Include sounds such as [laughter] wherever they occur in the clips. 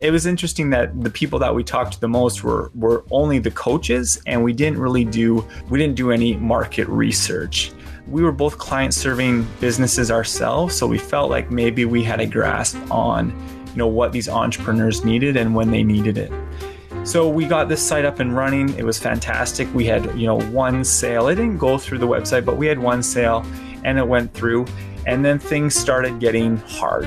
it was interesting that the people that we talked to the most were were only the coaches and we didn't really do we didn't do any market research. We were both client serving businesses ourselves so we felt like maybe we had a grasp on you know what these entrepreneurs needed and when they needed it. So we got this site up and running. It was fantastic. We had you know one sale. It didn't go through the website but we had one sale and it went through and then things started getting hard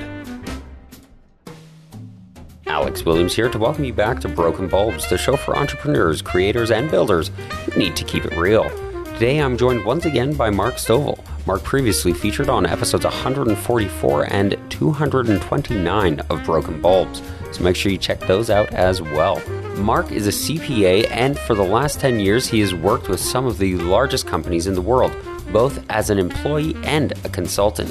Alex Williams here to welcome you back to Broken Bulbs, the show for entrepreneurs, creators, and builders who need to keep it real. Today I'm joined once again by Mark Stovall. Mark previously featured on episodes 144 and 229 of Broken Bulbs, so make sure you check those out as well. Mark is a CPA, and for the last 10 years, he has worked with some of the largest companies in the world, both as an employee and a consultant.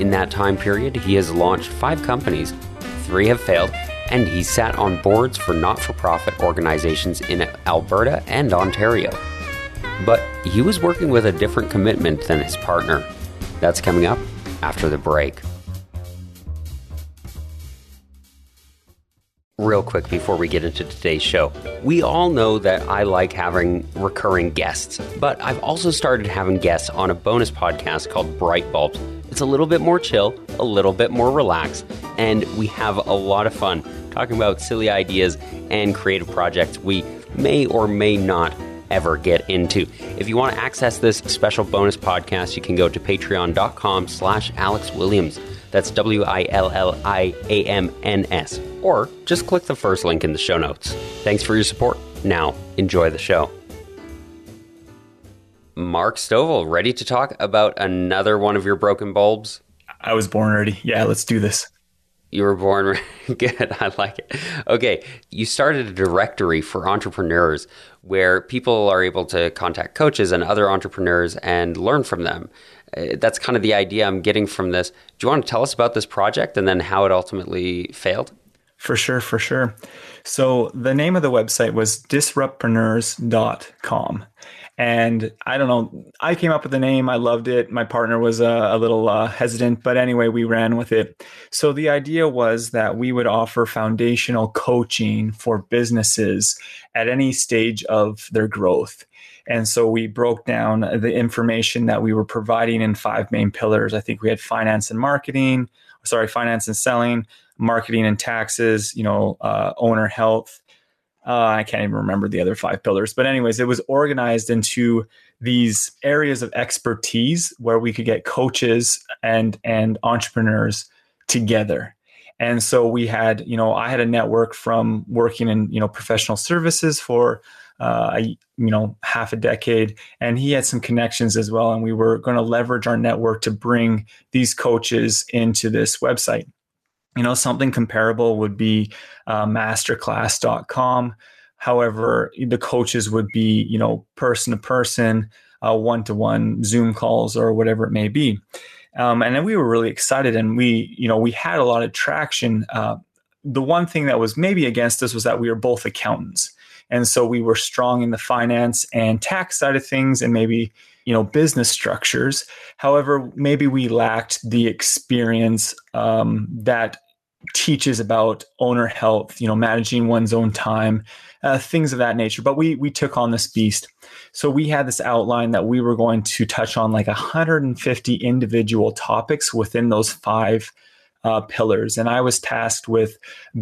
In that time period, he has launched five companies, three have failed, and he sat on boards for not for profit organizations in Alberta and Ontario. But he was working with a different commitment than his partner. That's coming up after the break. Real quick before we get into today's show, we all know that I like having recurring guests, but I've also started having guests on a bonus podcast called Bright Bulbs. It's a little bit more chill, a little bit more relaxed, and we have a lot of fun talking about silly ideas and creative projects we may or may not ever get into. If you want to access this special bonus podcast, you can go to patreon.com slash Alex Williams. That's W I L L I A M N S. Or just click the first link in the show notes. Thanks for your support. Now, enjoy the show. Mark Stovall, ready to talk about another one of your broken bulbs? I was born ready. Yeah, let's do this. You were born [laughs] good. I like it. Okay, you started a directory for entrepreneurs where people are able to contact coaches and other entrepreneurs and learn from them. Uh, that's kind of the idea I'm getting from this. Do you want to tell us about this project and then how it ultimately failed? For sure, for sure. So the name of the website was disruptpreneurs.com. And I don't know, I came up with the name. I loved it. My partner was a, a little uh, hesitant, but anyway, we ran with it. So the idea was that we would offer foundational coaching for businesses at any stage of their growth. And so we broke down the information that we were providing in five main pillars. I think we had finance and marketing, sorry, finance and selling, marketing and taxes, you know, uh, owner health. Uh, I can't even remember the other five pillars. But, anyways, it was organized into these areas of expertise where we could get coaches and and entrepreneurs together. And so we had, you know, I had a network from working in, you know, professional services for uh, you know half a decade and he had some connections as well and we were going to leverage our network to bring these coaches into this website you know something comparable would be uh, masterclass.com however the coaches would be you know person to person one to one zoom calls or whatever it may be. Um, and then we were really excited and we you know we had a lot of traction. Uh, the one thing that was maybe against us was that we were both accountants. And so we were strong in the finance and tax side of things and maybe, you know, business structures. However, maybe we lacked the experience um, that teaches about owner health, you know, managing one's own time, uh, things of that nature. But we we took on this beast. So we had this outline that we were going to touch on like 150 individual topics within those five uh, pillars. And I was tasked with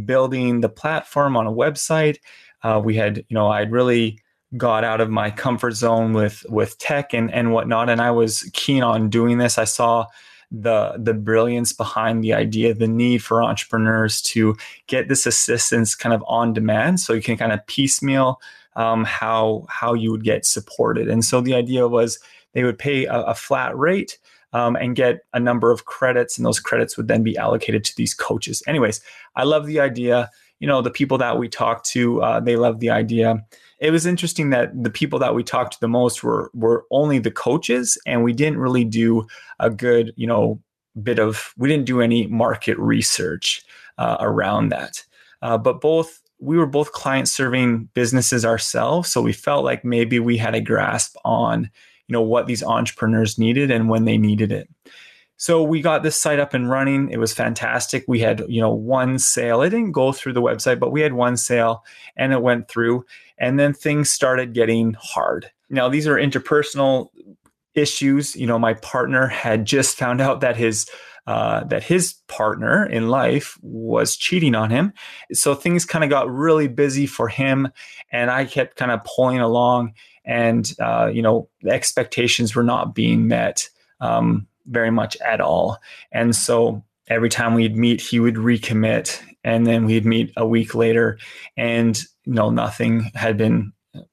building the platform on a website uh, we had, you know, I'd really got out of my comfort zone with with tech and and whatnot, and I was keen on doing this. I saw the the brilliance behind the idea, the need for entrepreneurs to get this assistance kind of on demand, so you can kind of piecemeal um, how how you would get supported. And so the idea was they would pay a, a flat rate. Um, and get a number of credits, and those credits would then be allocated to these coaches. Anyways, I love the idea you know the people that we talked to uh, they loved the idea. It was interesting that the people that we talked to the most were were only the coaches and we didn't really do a good you know bit of we didn't do any market research uh, around that. Uh, but both we were both client serving businesses ourselves so we felt like maybe we had a grasp on you know what these entrepreneurs needed and when they needed it So we got this site up and running. It was fantastic. We had, you know, one sale. It didn't go through the website, but we had one sale and it went through. And then things started getting hard. Now, these are interpersonal issues. You know, my partner had just found out that his uh, that his partner in life was cheating on him. So things kind of got really busy for him, and I kept kind of pulling along, and uh, you know, expectations were not being met um, very much at all. And so every time we'd meet, he would recommit, and then we'd meet a week later, and you know, nothing had been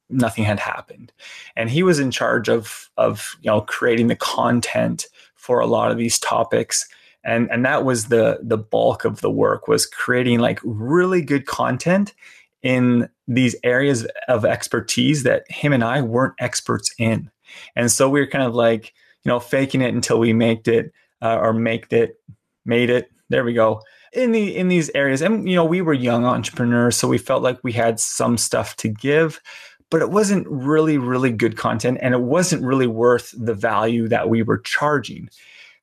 nothing had happened. And he was in charge of of you know creating the content for a lot of these topics. And and that was the the bulk of the work was creating like really good content in these areas of expertise that him and I weren't experts in. And so we were kind of like you know faking it until we made it uh, or make it made it there we go in the in these areas and you know we were young entrepreneurs so we felt like we had some stuff to give but it wasn't really, really good content and it wasn't really worth the value that we were charging.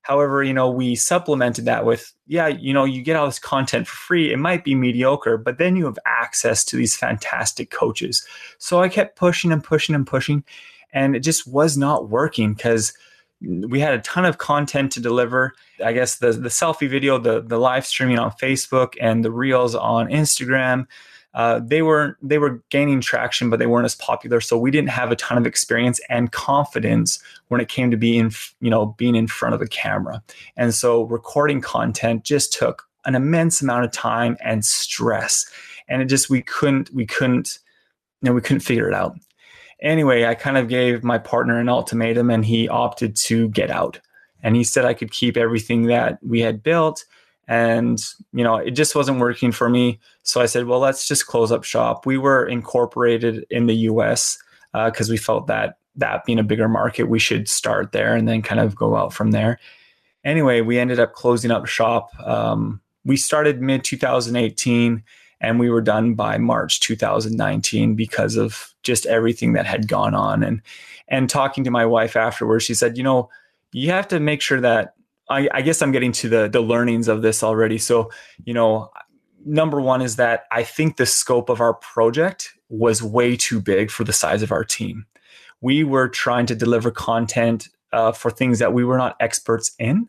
However, you know, we supplemented that with, yeah, you know, you get all this content for free. It might be mediocre, but then you have access to these fantastic coaches. So I kept pushing and pushing and pushing, and it just was not working because we had a ton of content to deliver. I guess the the selfie video, the the live streaming on Facebook, and the reels on Instagram uh, they were they were gaining traction, but they weren't as popular. So we didn't have a ton of experience and confidence when it came to being you know being in front of a camera. And so recording content just took an immense amount of time and stress, and it just we couldn't we couldn't you know we couldn't figure it out. Anyway, I kind of gave my partner an ultimatum, and he opted to get out. And he said I could keep everything that we had built and you know it just wasn't working for me. So i said well let's just close up shop. We were incorporated in the us because uh, we felt that that being a bigger market we should start there and then kind of go out from there. Anyway we ended up closing up shop um, we started mid 2018 and we were done by march 2019 because of just everything that had gone on and and talking to my wife afterwards she said you know you have to make sure that I, I guess I'm getting to the the learnings of this already. So, you know, number one is that I think the scope of our project was way too big for the size of our team. We were trying to deliver content uh, for things that we were not experts in,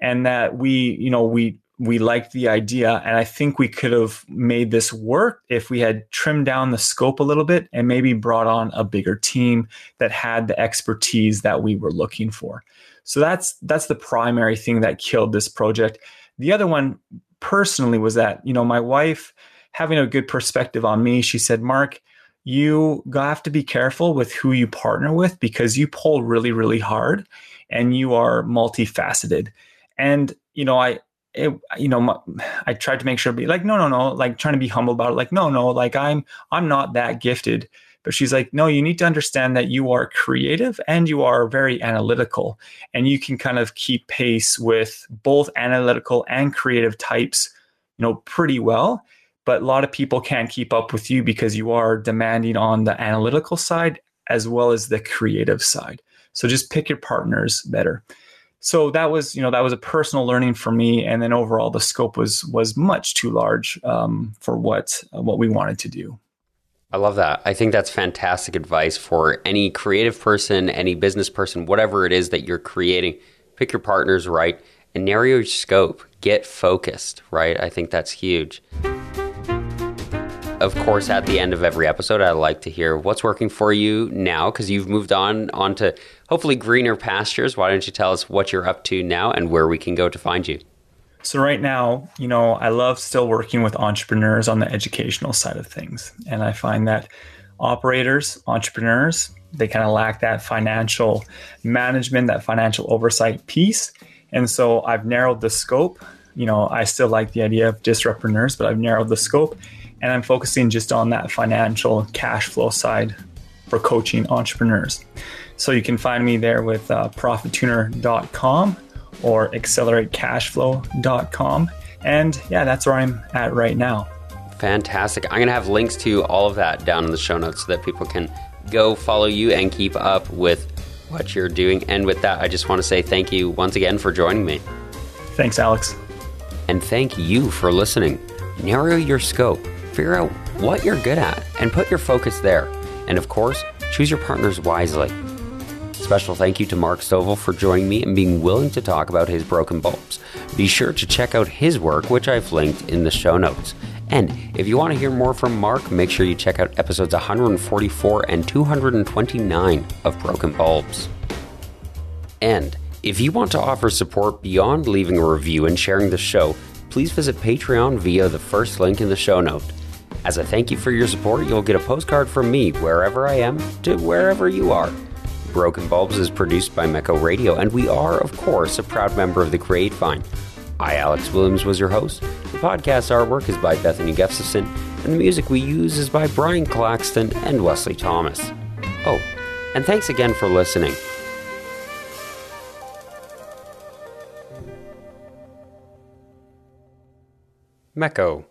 and that we, you know, we we liked the idea, and I think we could have made this work if we had trimmed down the scope a little bit and maybe brought on a bigger team that had the expertise that we were looking for. So that's that's the primary thing that killed this project. The other one personally was that, you know, my wife having a good perspective on me, she said, "Mark, you have to be careful with who you partner with because you pull really really hard and you are multifaceted." And, you know, I it, you know, I tried to make sure be like, no, no, no, like trying to be humble about it. Like, no, no, like I'm, I'm not that gifted. But she's like, no, you need to understand that you are creative and you are very analytical, and you can kind of keep pace with both analytical and creative types, you know, pretty well. But a lot of people can't keep up with you because you are demanding on the analytical side as well as the creative side. So just pick your partners better. So that was, you know, that was a personal learning for me, and then overall the scope was was much too large um, for what uh, what we wanted to do. I love that. I think that's fantastic advice for any creative person, any business person, whatever it is that you're creating. Pick your partners right and narrow your scope. Get focused, right? I think that's huge. Of course, at the end of every episode, I like to hear what's working for you now because you've moved on onto hopefully greener pastures. Why don't you tell us what you're up to now and where we can go to find you? So right now, you know, I love still working with entrepreneurs on the educational side of things. And I find that operators, entrepreneurs, they kind of lack that financial management, that financial oversight piece. And so I've narrowed the scope. You know, I still like the idea of disruptpreneurs, but I've narrowed the scope and I'm focusing just on that financial cash flow side for coaching entrepreneurs. So you can find me there with uh, profittuner.com or acceleratecashflow.com. And yeah, that's where I'm at right now. Fantastic. I'm going to have links to all of that down in the show notes so that people can go follow you and keep up with what you're doing. And with that, I just want to say thank you once again for joining me. Thanks, Alex. And thank you for listening. Narrow your scope, figure out what you're good at, and put your focus there. And of course, choose your partners wisely. Special thank you to Mark Stovall for joining me and being willing to talk about his broken bulbs. Be sure to check out his work, which I've linked in the show notes. And if you want to hear more from Mark, make sure you check out episodes 144 and 229 of Broken Bulbs. And if you want to offer support beyond leaving a review and sharing the show, please visit Patreon via the first link in the show note. As a thank you for your support, you'll get a postcard from me wherever I am to wherever you are. Broken Bulbs is produced by Mecco Radio, and we are, of course, a proud member of the Create Vine. I, Alex Williams, was your host. The podcast artwork is by Bethany Gustafson, and the music we use is by Brian Claxton and Wesley Thomas. Oh, and thanks again for listening. Mecco.